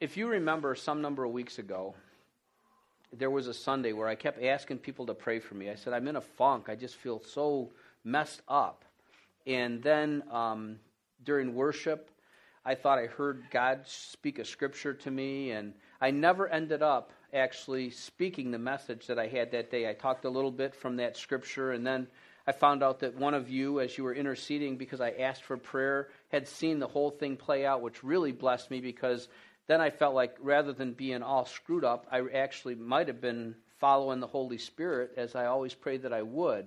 if you remember some number of weeks ago, there was a Sunday where I kept asking people to pray for me. I said, I'm in a funk. I just feel so messed up. And then um, during worship, I thought I heard God speak a scripture to me, and I never ended up actually speaking the message that I had that day. I talked a little bit from that scripture, and then I found out that one of you, as you were interceding because I asked for prayer, had seen the whole thing play out, which really blessed me because then I felt like rather than being all screwed up, I actually might have been following the Holy Spirit as I always prayed that I would.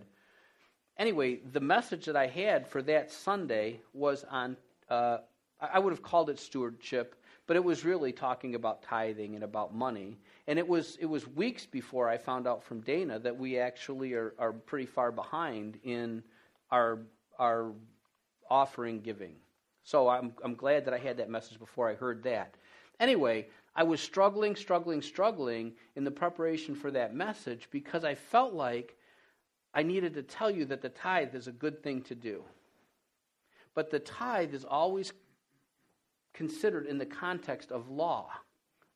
Anyway, the message that I had for that Sunday was on, uh, I would have called it stewardship, but it was really talking about tithing and about money. And it was, it was weeks before I found out from Dana that we actually are, are pretty far behind in our, our offering giving. So I'm, I'm glad that I had that message before I heard that. Anyway, I was struggling, struggling, struggling in the preparation for that message because I felt like I needed to tell you that the tithe is a good thing to do. But the tithe is always considered in the context of law,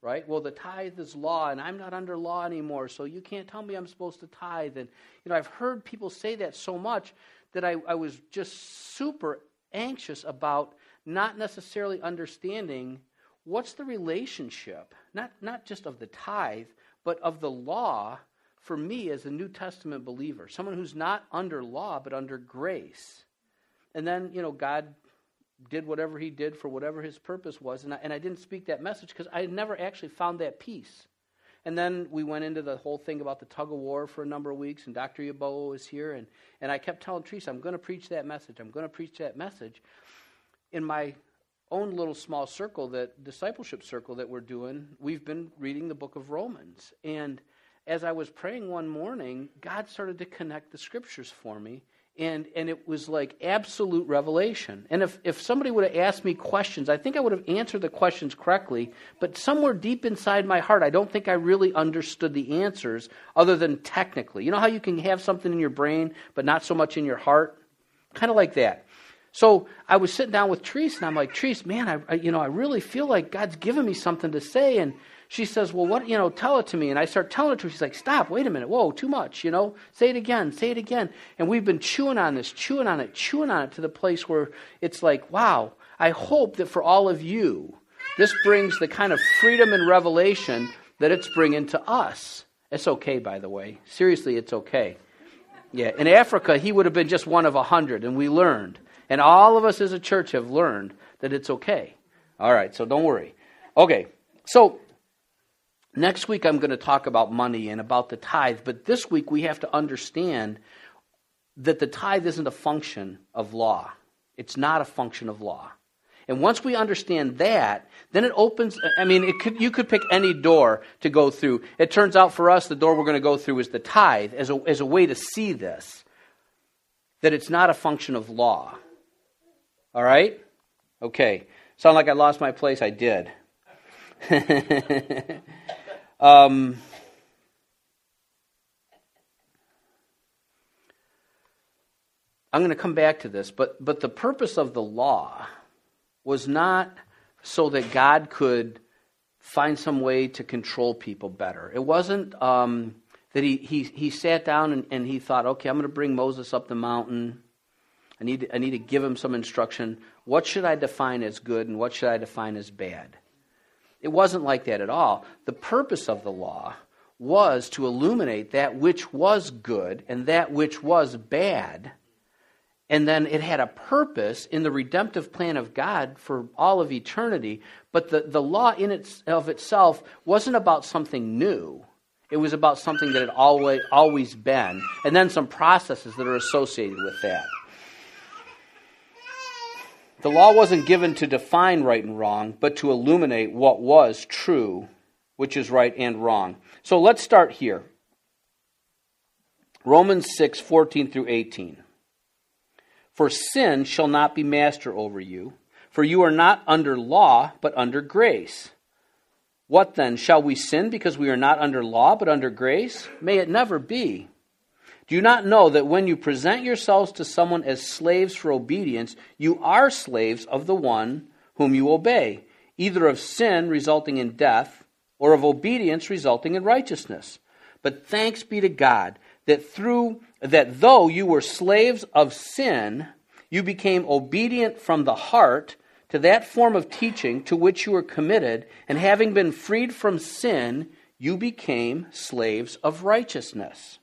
right? Well, the tithe is law, and I'm not under law anymore, so you can't tell me I'm supposed to tithe. And, you know, I've heard people say that so much that I, I was just super anxious about not necessarily understanding what's the relationship, not, not just of the tithe, but of the law for me as a New Testament believer, someone who's not under law, but under grace. And then, you know, God did whatever he did for whatever his purpose was, and I, and I didn't speak that message because I never actually found that peace. And then we went into the whole thing about the tug of war for a number of weeks, and Dr. Yaboa was here, and, and I kept telling Teresa, I'm going to preach that message. I'm going to preach that message. In my own little small circle, that discipleship circle that we're doing, we've been reading the book of Romans. And as I was praying one morning, God started to connect the scriptures for me. And, and it was like absolute revelation. And if, if somebody would have asked me questions, I think I would have answered the questions correctly. But somewhere deep inside my heart, I don't think I really understood the answers other than technically. You know how you can have something in your brain, but not so much in your heart? Kind of like that. So I was sitting down with Teresa, and I'm like, Teresa, man, I, I, you know, I really feel like God's given me something to say. And she says, Well, what, you know, tell it to me. And I start telling it to her. She's like, Stop, wait a minute. Whoa, too much, you know? Say it again, say it again. And we've been chewing on this, chewing on it, chewing on it to the place where it's like, wow, I hope that for all of you, this brings the kind of freedom and revelation that it's bringing to us. It's okay, by the way. Seriously, it's okay. Yeah, in Africa, he would have been just one of a hundred, and we learned. And all of us as a church have learned that it's okay. All right, so don't worry. Okay, so next week I'm going to talk about money and about the tithe, but this week we have to understand that the tithe isn't a function of law. It's not a function of law. And once we understand that, then it opens. I mean, could, you could pick any door to go through. It turns out for us, the door we're going to go through is the tithe as a, as a way to see this that it's not a function of law. All right? Okay. Sound like I lost my place? I did. um, I'm going to come back to this, but, but the purpose of the law was not so that God could find some way to control people better. It wasn't um, that he, he, he sat down and, and he thought, okay, I'm going to bring Moses up the mountain I need, I need to give him some instruction. What should I define as good and what should I define as bad? It wasn't like that at all. The purpose of the law was to illuminate that which was good and that which was bad. And then it had a purpose in the redemptive plan of God for all of eternity. But the, the law in its, of itself wasn't about something new. It was about something that had always, always been, and then some processes that are associated with that. The law wasn't given to define right and wrong, but to illuminate what was true, which is right and wrong. So let's start here. Romans 6, 14 through 18. For sin shall not be master over you, for you are not under law, but under grace. What then? Shall we sin because we are not under law, but under grace? May it never be. Do you not know that when you present yourselves to someone as slaves for obedience, you are slaves of the one whom you obey, either of sin resulting in death or of obedience resulting in righteousness. But thanks be to God that through that though you were slaves of sin, you became obedient from the heart to that form of teaching to which you were committed, and having been freed from sin, you became slaves of righteousness.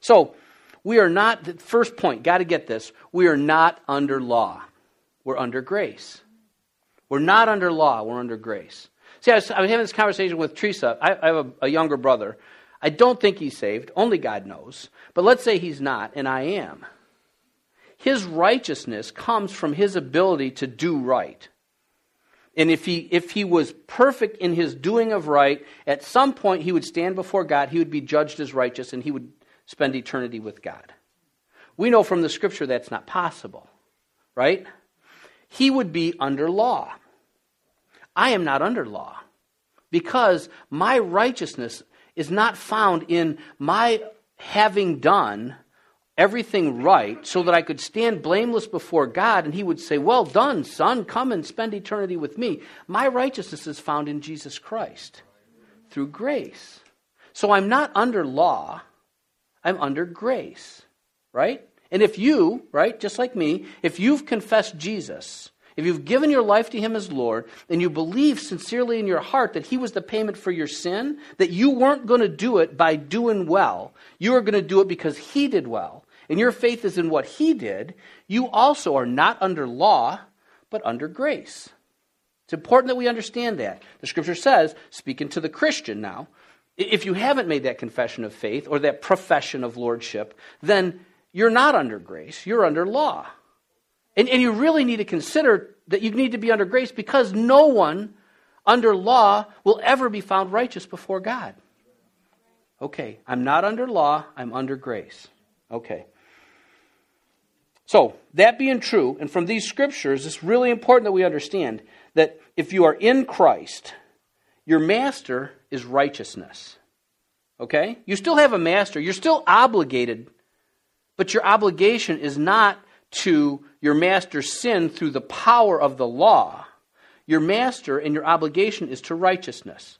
So, we are not, the first point, got to get this, we are not under law. We're under grace. We're not under law, we're under grace. See, I was, I was having this conversation with Teresa. I, I have a, a younger brother. I don't think he's saved, only God knows. But let's say he's not, and I am. His righteousness comes from his ability to do right. And if he, if he was perfect in his doing of right, at some point he would stand before God, he would be judged as righteous, and he would spend eternity with God. We know from the scripture that's not possible, right? He would be under law. I am not under law because my righteousness is not found in my having done everything right so that I could stand blameless before God and He would say, Well done, son, come and spend eternity with me. My righteousness is found in Jesus Christ through grace. So I'm not under law, I'm under grace, right? And if you, right, just like me, if you've confessed Jesus, if you've given your life to Him as Lord, and you believe sincerely in your heart that He was the payment for your sin, that you weren't going to do it by doing well, you are going to do it because He did well, and your faith is in what He did, you also are not under law, but under grace. It's important that we understand that. The scripture says, speaking to the Christian now, if you haven't made that confession of faith or that profession of lordship, then you're not under grace, you're under law. And, and you really need to consider that you need to be under grace because no one under law will ever be found righteous before God. Okay, I'm not under law, I'm under grace. Okay. So, that being true, and from these scriptures, it's really important that we understand that if you are in Christ, your master is righteousness. Okay? You still have a master, you're still obligated, but your obligation is not to your master's sin through the power of the law. Your master and your obligation is to righteousness.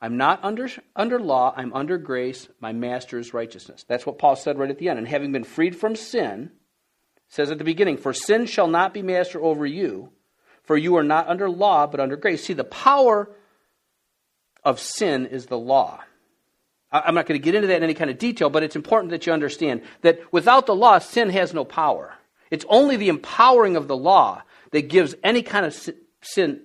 I'm not under, under law, I'm under grace. My master is righteousness. That's what Paul said right at the end. And having been freed from sin, says at the beginning, For sin shall not be master over you, for you are not under law, but under grace. See, the power of sin is the law. I'm not going to get into that in any kind of detail, but it's important that you understand that without the law, sin has no power. It's only the empowering of the law that gives any kind of sin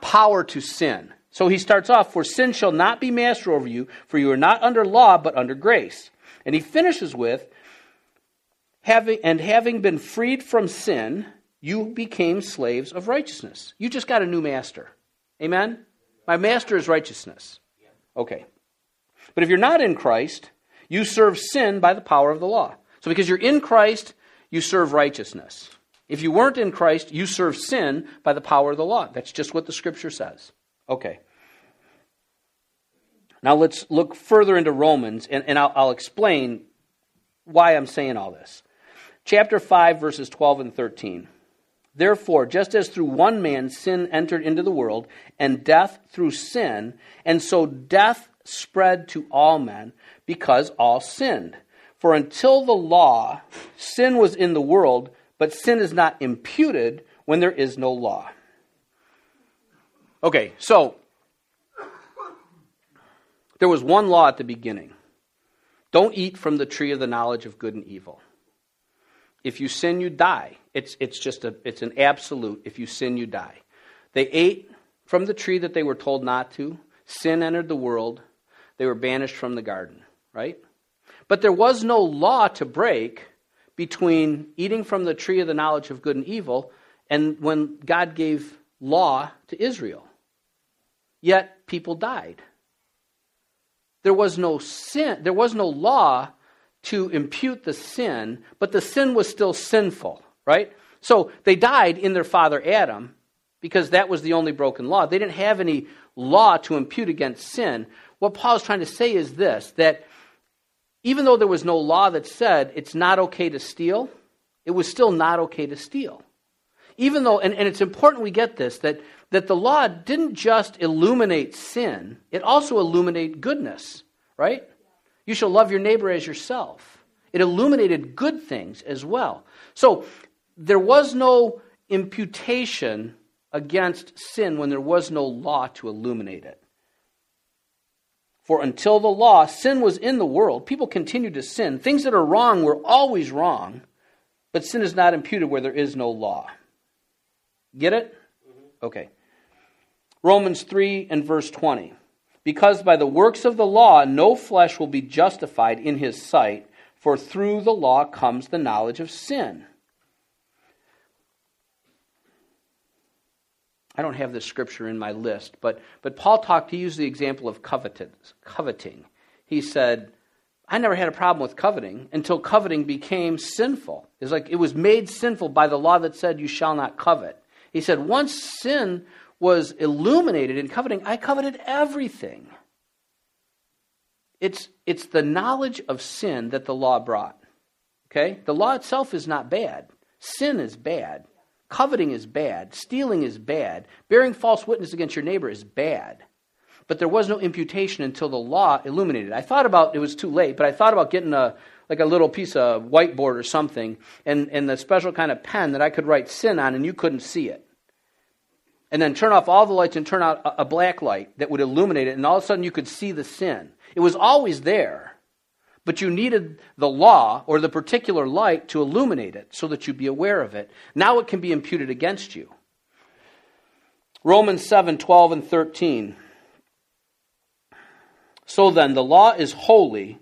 power to sin. So he starts off, For sin shall not be master over you, for you are not under law, but under grace. And he finishes with, having, And having been freed from sin, you became slaves of righteousness. You just got a new master. Amen? My master is righteousness. Okay. But if you're not in Christ, you serve sin by the power of the law. So because you're in Christ, you serve righteousness. If you weren't in Christ, you serve sin by the power of the law. That's just what the scripture says. Okay. Now let's look further into Romans, and, and I'll, I'll explain why I'm saying all this. Chapter 5, verses 12 and 13. Therefore, just as through one man sin entered into the world, and death through sin, and so death spread to all men because all sinned. For until the law, sin was in the world, but sin is not imputed when there is no law. Okay, so there was one law at the beginning don't eat from the tree of the knowledge of good and evil. If you sin, you die. It's, it's just a, it's an absolute. If you sin, you die. They ate from the tree that they were told not to. Sin entered the world. They were banished from the garden, right? But there was no law to break between eating from the tree of the knowledge of good and evil and when God gave law to Israel. Yet people died. There was no sin, there was no law to impute the sin, but the sin was still sinful, right? So they died in their father Adam because that was the only broken law. They didn't have any law to impute against sin. What Paul is trying to say is this that even though there was no law that said it's not okay to steal, it was still not okay to steal. even though, and, and it's important we get this, that, that the law didn't just illuminate sin, it also illuminated goodness, right? You shall love your neighbor as yourself. It illuminated good things as well. So there was no imputation against sin when there was no law to illuminate it. For until the law, sin was in the world. People continued to sin. Things that are wrong were always wrong, but sin is not imputed where there is no law. Get it? Mm-hmm. Okay. Romans 3 and verse 20. Because by the works of the law, no flesh will be justified in his sight, for through the law comes the knowledge of sin. I don't have this scripture in my list, but, but Paul talked, he used the example of coveting. He said, I never had a problem with coveting until coveting became sinful. It's like it was made sinful by the law that said, You shall not covet. He said, Once sin was illuminated in coveting, I coveted everything. It's, it's the knowledge of sin that the law brought. Okay? The law itself is not bad, sin is bad. Coveting is bad. Stealing is bad. Bearing false witness against your neighbor is bad. But there was no imputation until the law illuminated. I thought about it was too late, but I thought about getting a like a little piece of whiteboard or something and, and the special kind of pen that I could write sin on and you couldn't see it. And then turn off all the lights and turn out a, black light that would illuminate it, and all of a sudden you could see the sin. It was always there. But you needed the law or the particular light to illuminate it so that you'd be aware of it. Now it can be imputed against you. Romans 7 12 and 13. So then, the law is holy,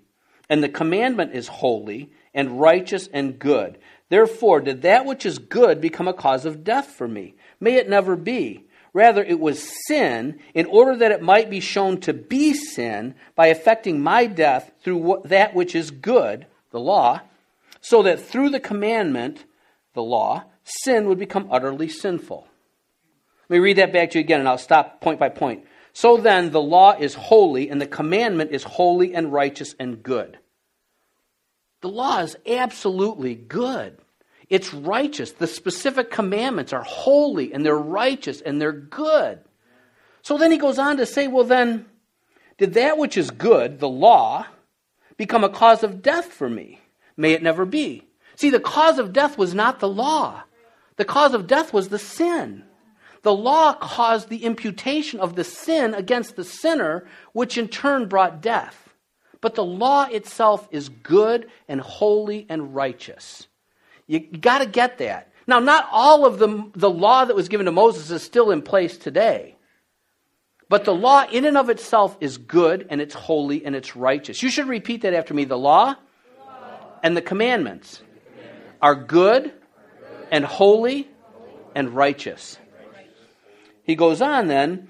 and the commandment is holy, and righteous, and good. Therefore, did that which is good become a cause of death for me? May it never be. Rather, it was sin in order that it might be shown to be sin by effecting my death through that which is good, the law, so that through the commandment, the law, sin would become utterly sinful. Let me read that back to you again, and I'll stop point by point. So then, the law is holy, and the commandment is holy and righteous and good. The law is absolutely good. It's righteous. The specific commandments are holy and they're righteous and they're good. So then he goes on to say, well, then, did that which is good, the law, become a cause of death for me? May it never be. See, the cause of death was not the law, the cause of death was the sin. The law caused the imputation of the sin against the sinner, which in turn brought death. But the law itself is good and holy and righteous. You, got to get that. Now, not all of the, the law that was given to Moses is still in place today. But the law, in and of itself, is good and it's holy and it's righteous. You should repeat that after me. The law, the law. and the commandments, the commandments. Are, good are good and holy, holy and righteous. righteous. He goes on then,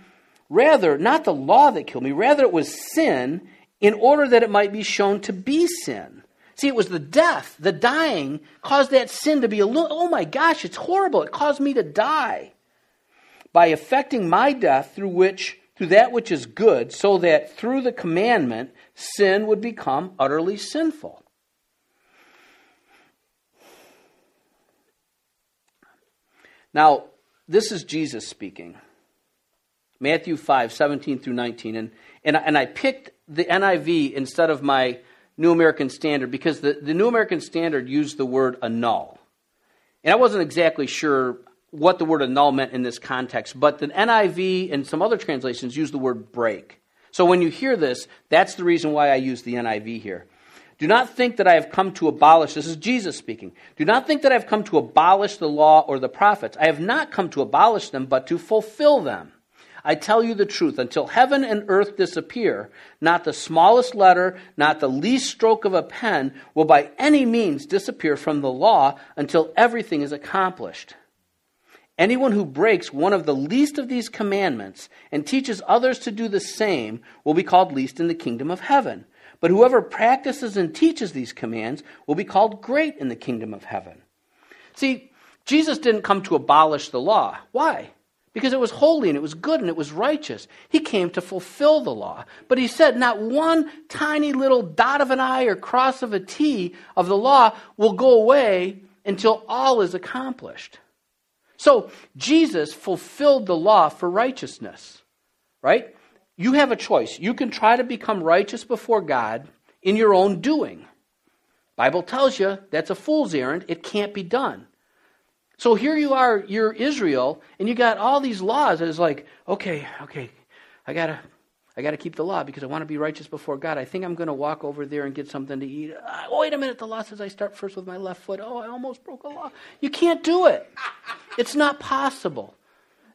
rather, not the law that killed me, rather it was sin in order that it might be shown to be sin. See, it was the death, the dying, caused that sin to be a little, oh my gosh, it's horrible. It caused me to die. By effecting my death through which, through that which is good, so that through the commandment, sin would become utterly sinful. Now, this is Jesus speaking. Matthew 5, 17 through 19. And, and, and I picked the NIV instead of my New American Standard because the, the New American Standard used the word annul. And I wasn't exactly sure what the word annul meant in this context, but the NIV and some other translations use the word break. So when you hear this, that's the reason why I use the NIV here. Do not think that I have come to abolish, this is Jesus speaking. Do not think that I have come to abolish the law or the prophets. I have not come to abolish them, but to fulfill them. I tell you the truth, until heaven and earth disappear, not the smallest letter, not the least stroke of a pen will by any means disappear from the law until everything is accomplished. Anyone who breaks one of the least of these commandments and teaches others to do the same will be called least in the kingdom of heaven. But whoever practices and teaches these commands will be called great in the kingdom of heaven. See, Jesus didn't come to abolish the law. Why? Because it was holy and it was good and it was righteous. He came to fulfill the law. But he said, not one tiny little dot of an I or cross of a T of the law will go away until all is accomplished. So Jesus fulfilled the law for righteousness, right? You have a choice. You can try to become righteous before God in your own doing. Bible tells you that's a fool's errand. It can't be done. So here you are, you're Israel, and you got all these laws. It's like, okay, okay, I gotta, I gotta keep the law because I want to be righteous before God. I think I'm going to walk over there and get something to eat. Uh, wait a minute, the law says I start first with my left foot. Oh, I almost broke a law. You can't do it. It's not possible.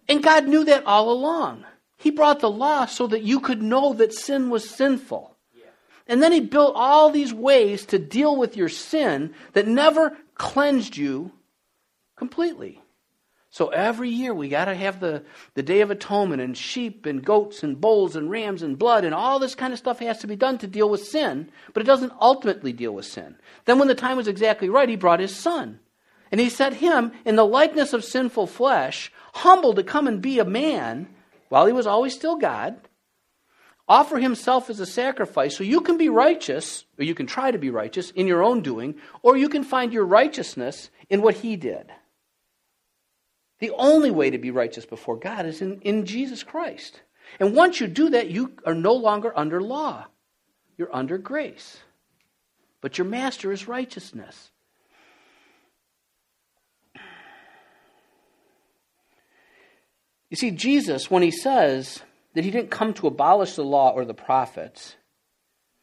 And God knew that all along. He brought the law so that you could know that sin was sinful. And then he built all these ways to deal with your sin that never cleansed you completely. So every year we got to have the, the Day of Atonement and sheep and goats and bulls and rams and blood and all this kind of stuff has to be done to deal with sin, but it doesn't ultimately deal with sin. Then, when the time was exactly right, he brought his son. And he set him in the likeness of sinful flesh, humble to come and be a man while he was always still God, offer himself as a sacrifice so you can be righteous, or you can try to be righteous in your own doing, or you can find your righteousness in what he did. The only way to be righteous before God is in, in Jesus Christ. And once you do that, you are no longer under law. You're under grace. But your master is righteousness. You see, Jesus, when he says that he didn't come to abolish the law or the prophets,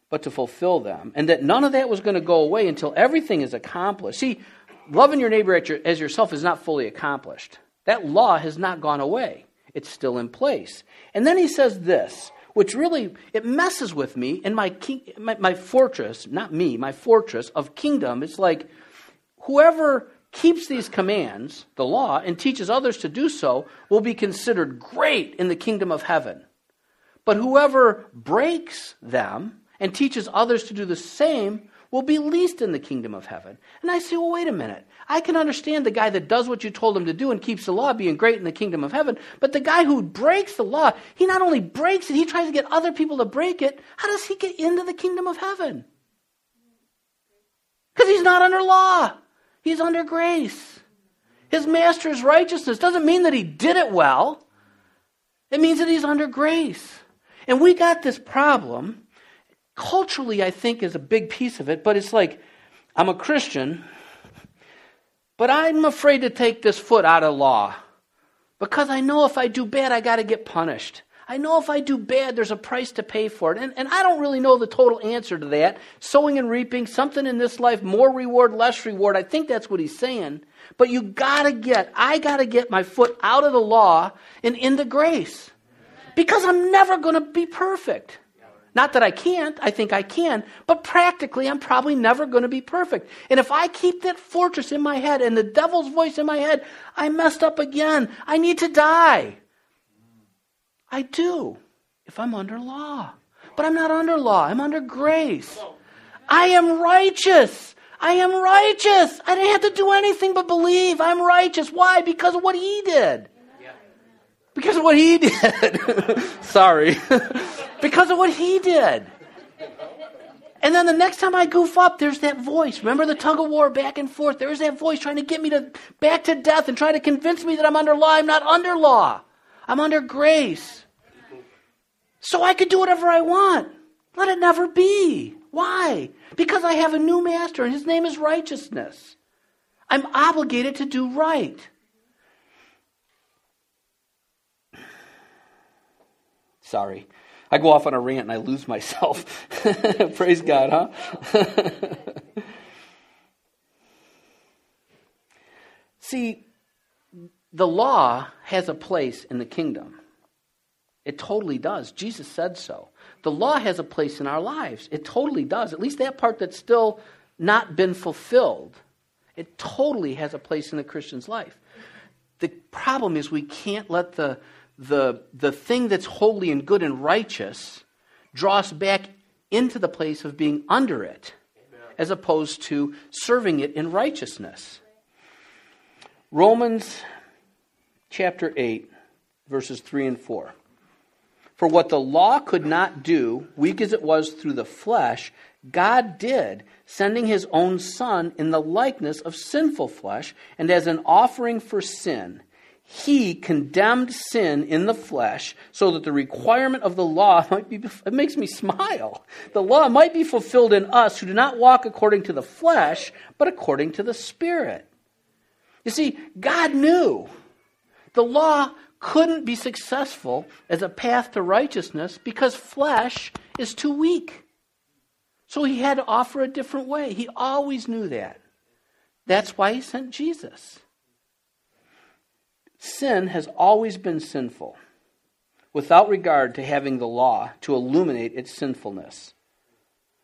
but to fulfill them, and that none of that was going to go away until everything is accomplished. See, loving your neighbor as yourself is not fully accomplished. That law has not gone away. It's still in place. And then he says this, which really it messes with me in my, king, my, my fortress, not me, my fortress of kingdom. It's like whoever keeps these commands, the law, and teaches others to do so will be considered great in the kingdom of heaven. But whoever breaks them and teaches others to do the same will be least in the kingdom of heaven. And I say, well, wait a minute. I can understand the guy that does what you told him to do and keeps the law being great in the kingdom of heaven, but the guy who breaks the law, he not only breaks it, he tries to get other people to break it. How does he get into the kingdom of heaven? Because he's not under law, he's under grace. His master's righteousness doesn't mean that he did it well, it means that he's under grace. And we got this problem culturally, I think, is a big piece of it, but it's like, I'm a Christian, but I'm afraid to take this foot out of law because I know if I do bad, I got to get punished. I know if I do bad, there's a price to pay for it. And, and I don't really know the total answer to that. Sowing and reaping, something in this life, more reward, less reward. I think that's what he's saying. But you got to get, I got to get my foot out of the law and into grace. Because I'm never going to be perfect. Not that I can't, I think I can, but practically I'm probably never going to be perfect. And if I keep that fortress in my head and the devil's voice in my head, I messed up again. I need to die. I do if I'm under law. But I'm not under law, I'm under grace. I am righteous. I am righteous. I didn't have to do anything but believe. I'm righteous. Why? Because of what he did. Because of what he did. Sorry. because of what he did. And then the next time I goof up, there's that voice. Remember the tug of war back and forth? There's that voice trying to get me to back to death and trying to convince me that I'm under law. I'm not under law. I'm under grace. So I could do whatever I want. Let it never be. Why? Because I have a new master and his name is righteousness. I'm obligated to do right. Sorry. I go off on a rant and I lose myself. Praise God, huh? See, the law has a place in the kingdom. It totally does. Jesus said so. The law has a place in our lives. It totally does. At least that part that's still not been fulfilled. It totally has a place in the Christian's life. The problem is we can't let the the, the thing that's holy and good and righteous draw us back into the place of being under it, as opposed to serving it in righteousness. Romans chapter 8, verses 3 and 4. For what the law could not do, weak as it was through the flesh, God did, sending his own Son in the likeness of sinful flesh, and as an offering for sin he condemned sin in the flesh so that the requirement of the law might be it makes me smile. The law might be fulfilled in us who do not walk according to the flesh but according to the spirit. You see god knew. The law couldn't be successful as a path to righteousness because flesh is too weak. So he had to offer a different way. He always knew that. That's why he sent jesus Sin has always been sinful, without regard to having the law to illuminate its sinfulness.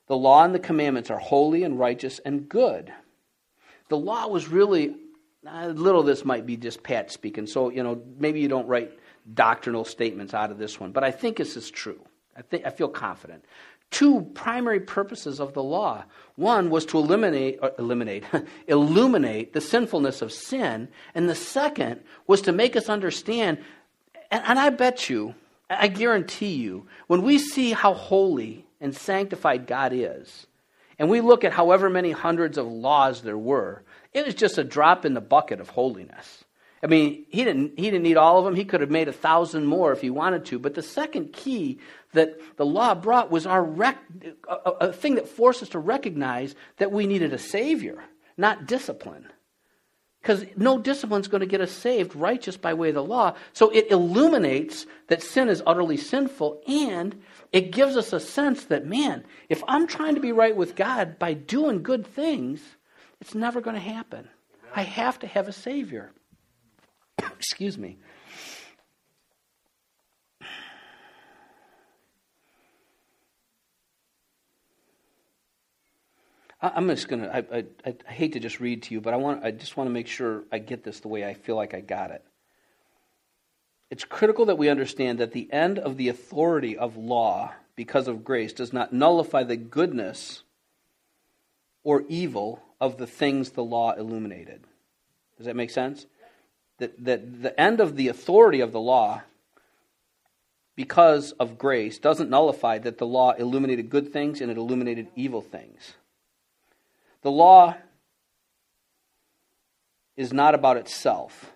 The law and the commandments are holy and righteous and good. The law was really, a little this might be just Pat speaking, so, you know, maybe you don't write doctrinal statements out of this one, but I think this is true. I, think, I feel confident two primary purposes of the law. One was to eliminate, uh, eliminate, illuminate the sinfulness of sin, and the second was to make us understand. And, and I bet you, I guarantee you, when we see how holy and sanctified God is, and we look at however many hundreds of laws there were, it was just a drop in the bucket of holiness. I mean, he didn't, he didn't need all of them. He could have made a thousand more if he wanted to. But the second key that the law brought was our rec- a, a thing that forced us to recognize that we needed a Savior, not discipline. Because no discipline is going to get us saved righteous by way of the law. So it illuminates that sin is utterly sinful and it gives us a sense that, man, if I'm trying to be right with God by doing good things, it's never going to happen. I have to have a Savior. Excuse me. I'm just gonna. I, I, I, hate to just read to you, but I want. I just want to make sure I get this the way I feel like I got it. It's critical that we understand that the end of the authority of law, because of grace, does not nullify the goodness or evil of the things the law illuminated. Does that make sense? That, that the end of the authority of the law because of grace doesn't nullify that the law illuminated good things and it illuminated evil things. The law is not about itself,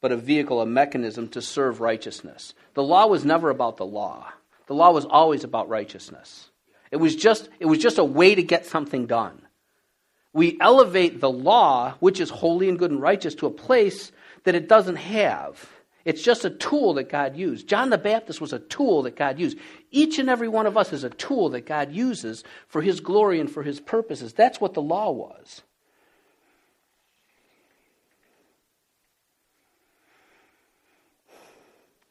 but a vehicle, a mechanism to serve righteousness. The law was never about the law. The law was always about righteousness. It was just, it was just a way to get something done. We elevate the law, which is holy and good and righteous, to a place that it doesn't have. It's just a tool that God used. John the Baptist was a tool that God used. Each and every one of us is a tool that God uses for His glory and for His purposes. That's what the law was.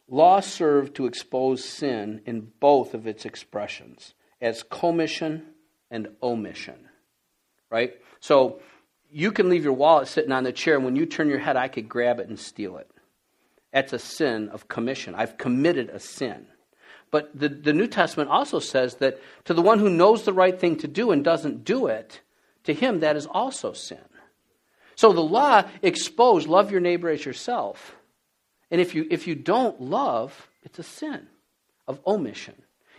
Law served to expose sin in both of its expressions as commission and omission. Right? So you can leave your wallet sitting on the chair, and when you turn your head, I could grab it and steal it. That's a sin of commission. I've committed a sin. But the, the New Testament also says that to the one who knows the right thing to do and doesn't do it, to him that is also sin. So the law exposed love your neighbor as yourself. And if you, if you don't love, it's a sin of omission.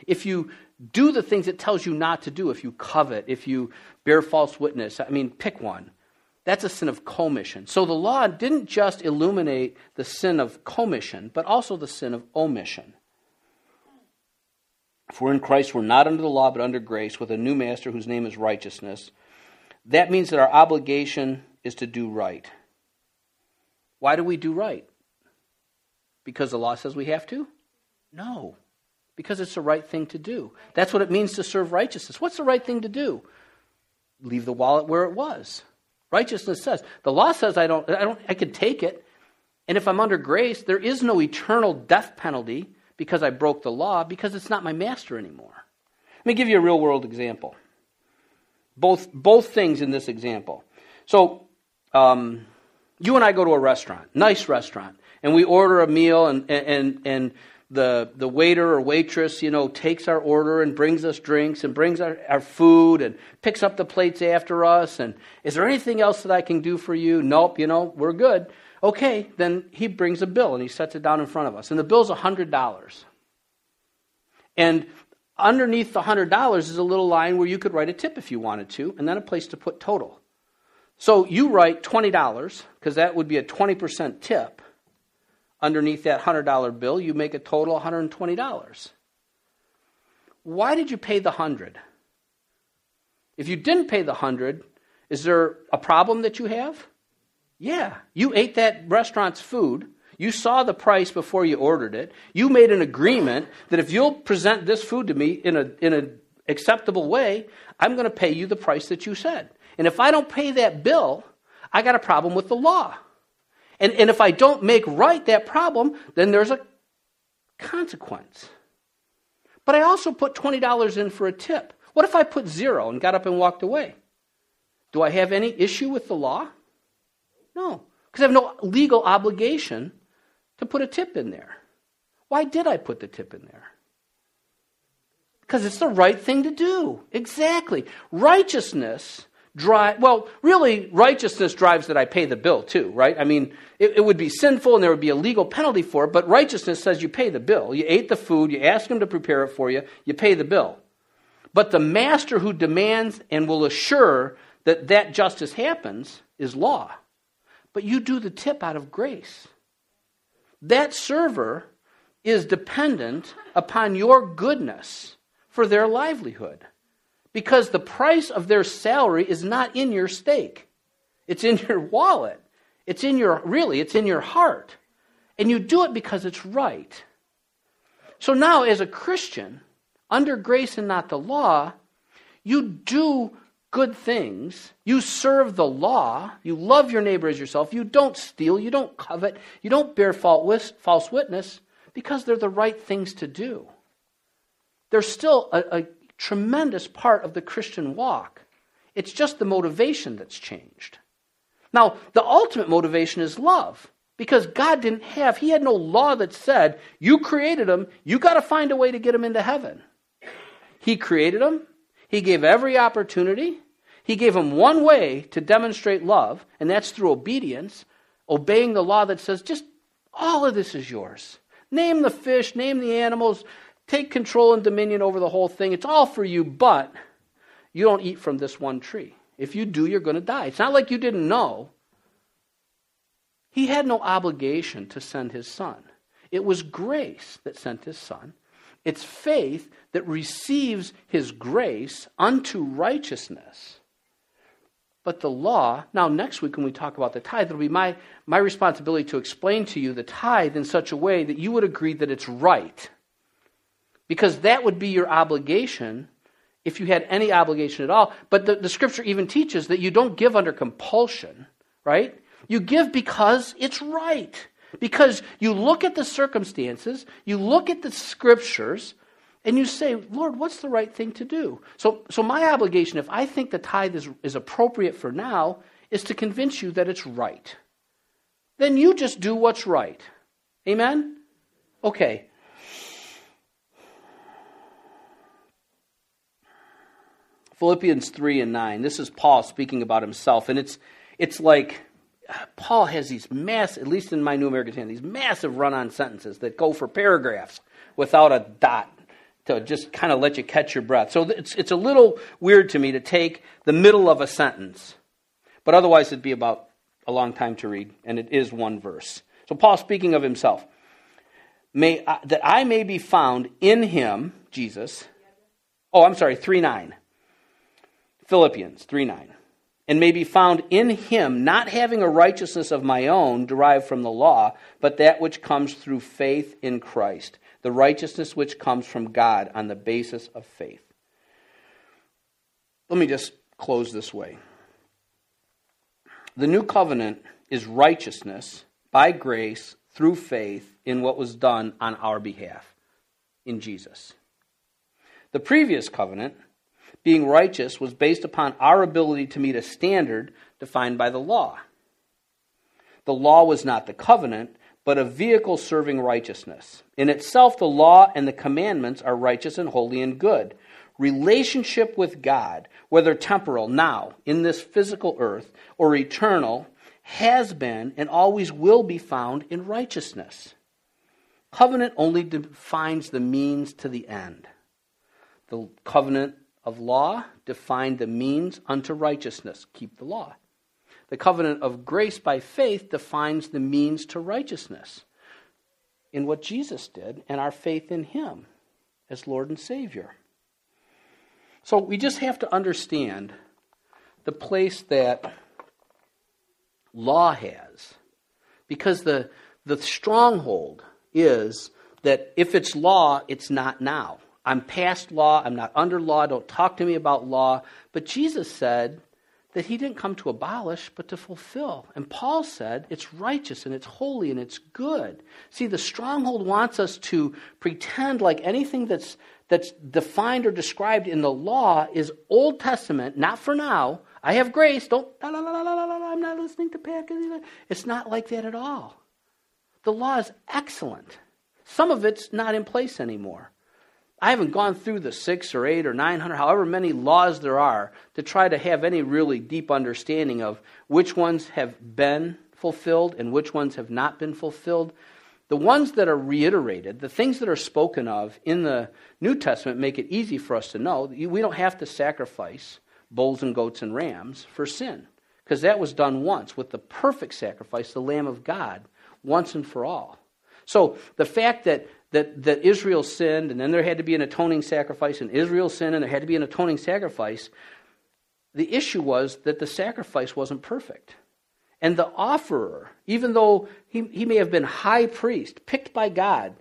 If you do the things it tells you not to do, if you covet, if you bear false witness, I mean, pick one. That's a sin of commission. So the law didn't just illuminate the sin of commission, but also the sin of omission. For in Christ, we're not under the law, but under grace, with a new master whose name is righteousness. That means that our obligation is to do right. Why do we do right? Because the law says we have to? No. Because it's the right thing to do. That's what it means to serve righteousness. What's the right thing to do? Leave the wallet where it was. Righteousness says. The law says I don't, I don't, I can take it. And if I'm under grace, there is no eternal death penalty because I broke the law because it's not my master anymore. Let me give you a real world example. Both, both things in this example. So, um, you and I go to a restaurant, nice restaurant, and we order a meal, and, and, and the, the waiter or waitress, you know, takes our order and brings us drinks and brings our, our food and picks up the plates after us. And is there anything else that I can do for you? Nope, you know, we're good. Okay, then he brings a bill and he sets it down in front of us. And the bill's $100. And underneath the $100 is a little line where you could write a tip if you wanted to, and then a place to put total. So you write $20, because that would be a 20% tip. Underneath that $100 bill, you make a total $120. Why did you pay the 100? If you didn't pay the 100, is there a problem that you have? Yeah, you ate that restaurant's food. You saw the price before you ordered it. You made an agreement that if you'll present this food to me in a in an acceptable way, I'm going to pay you the price that you said. And if I don't pay that bill, I got a problem with the law. And, and if I don't make right that problem, then there's a consequence. But I also put $20 in for a tip. What if I put zero and got up and walked away? Do I have any issue with the law? No, because I have no legal obligation to put a tip in there. Why did I put the tip in there? Because it's the right thing to do. Exactly. Righteousness drive well really righteousness drives that i pay the bill too right? I mean it, it, would be sinful and there would be a legal penalty for it but righteousness says you pay the bill. You ate the food you ask him to prepare it for you you pay the bill. But the master who demands and will assure that that justice happens is law. But you do the tip out of grace. That server is dependent upon your goodness for their livelihood because the price of their salary is not in your stake. It's in your wallet. It's in your, really, it's in your heart. And you do it because it's right. So now, as a Christian, under grace and not the law, you do good things. You serve the law. You love your neighbor as yourself. You don't steal. You don't covet. You don't bear false witness because they're the right things to do. There's still a, a tremendous part of the Christian walk. It's just the motivation that's changed. Now, the ultimate motivation is love. Because God didn't have, He had no law that said, you created them, you got to find a way to get them into heaven. He created them, He gave every opportunity, He gave them one way to demonstrate love, and that's through obedience, obeying the law that says, just all of this is yours. Name the fish, name the animals, take control and dominion over the whole thing. It's all for you, but you don't eat from this one tree. If you do, you're going to die. It's not like you didn't know. He had no obligation to send his son. It was grace that sent his son. It's faith that receives his grace unto righteousness. But the law, now next week when we talk about the tithe, it'll be my, my responsibility to explain to you the tithe in such a way that you would agree that it's right because that would be your obligation if you had any obligation at all. But the, the scripture even teaches that you don't give under compulsion, right? You give because it's right. Because you look at the circumstances, you look at the scriptures, and you say, Lord, what's the right thing to do? So, so my obligation, if I think the tithe is, is appropriate for now, is to convince you that it's right. Then you just do what's right. Amen? Okay. Philippians 3 and 9. This is Paul speaking about himself. And it's, it's like Paul has these mass, at least in my New American Standard, these massive run on sentences that go for paragraphs without a dot to just kind of let you catch your breath. So it's, it's a little weird to me to take the middle of a sentence. But otherwise, it'd be about a long time to read, and it is one verse. So Paul speaking of himself, may, uh, that I may be found in him, Jesus. Oh, I'm sorry, 3 9. Philippians 3 9. And may be found in him, not having a righteousness of my own derived from the law, but that which comes through faith in Christ, the righteousness which comes from God on the basis of faith. Let me just close this way. The new covenant is righteousness by grace through faith in what was done on our behalf in Jesus. The previous covenant being righteous was based upon our ability to meet a standard defined by the law. The law was not the covenant, but a vehicle serving righteousness. In itself, the law and the commandments are righteous and holy and good. Relationship with God, whether temporal, now, in this physical earth, or eternal, has been and always will be found in righteousness. Covenant only defines the means to the end. The covenant of law defined the means unto righteousness. Keep the law. The covenant of grace by faith defines the means to righteousness. in what Jesus did and our faith in Him as Lord and Savior. So we just have to understand the place that law has. Because the, the stronghold is that if it's law, it's not now. I'm past law, I'm not under law, don't talk to me about law. But Jesus said that he didn't come to abolish, but to fulfill. And Paul said it's righteous and it's holy and it's good. See, the stronghold wants us to pretend like anything that's, that's defined or described in the law is Old Testament, not for now. I have grace. Don't, la, la, la, I'm not listening to Pat. It's not like that at all. The law is excellent. Some of it's not in place anymore. I haven't gone through the six or eight or nine hundred, however many laws there are, to try to have any really deep understanding of which ones have been fulfilled and which ones have not been fulfilled. The ones that are reiterated, the things that are spoken of in the New Testament, make it easy for us to know. We don't have to sacrifice bulls and goats and rams for sin, because that was done once with the perfect sacrifice, the Lamb of God, once and for all. So the fact that that, that Israel sinned, and then there had to be an atoning sacrifice, and Israel sinned, and there had to be an atoning sacrifice. The issue was that the sacrifice wasn't perfect. And the offerer, even though he, he may have been high priest, picked by God,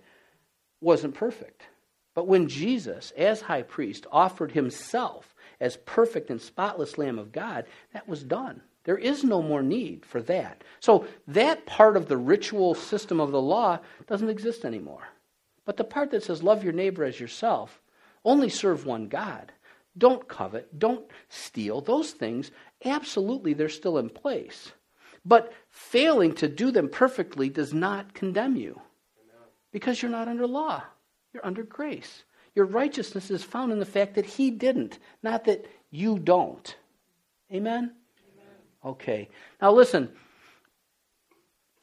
wasn't perfect. But when Jesus, as high priest, offered himself as perfect and spotless Lamb of God, that was done. There is no more need for that. So that part of the ritual system of the law doesn't exist anymore. But the part that says, love your neighbor as yourself, only serve one God. Don't covet, don't steal. Those things, absolutely, they're still in place. But failing to do them perfectly does not condemn you because you're not under law, you're under grace. Your righteousness is found in the fact that He didn't, not that you don't. Amen? Amen. Okay. Now listen,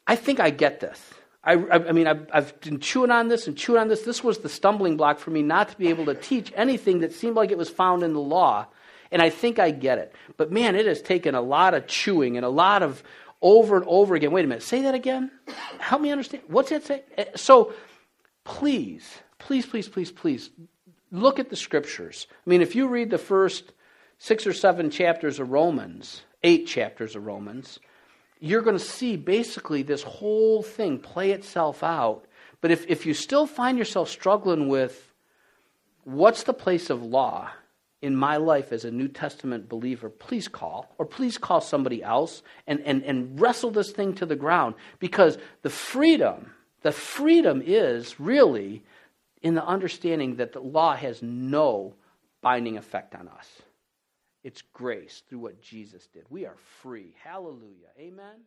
I think I get this. I, I, mean, I've, I've, been chewing on this and chewing on this. This was the stumbling block for me not to be able to teach anything that seemed like it was found in the law. And I think I get it. But man, it has taken a lot of chewing and a lot of over and over again. Wait a minute, say that again? Help me understand. What's that say? Eh, so please, please, please, please, please look at the scriptures. I mean, if you read the first six or seven chapters of Romans, eight chapters of Romans, you're going to see basically this whole thing play itself out. But if, if you still find yourself struggling with what's the place of law in my life as a New Testament believer, please call, or please call somebody else and, and, and wrestle this thing to the ground. Because the freedom, the freedom is really in the understanding that the law has no binding effect on us. It's grace through what Jesus did. We are free. Hallelujah. Amen.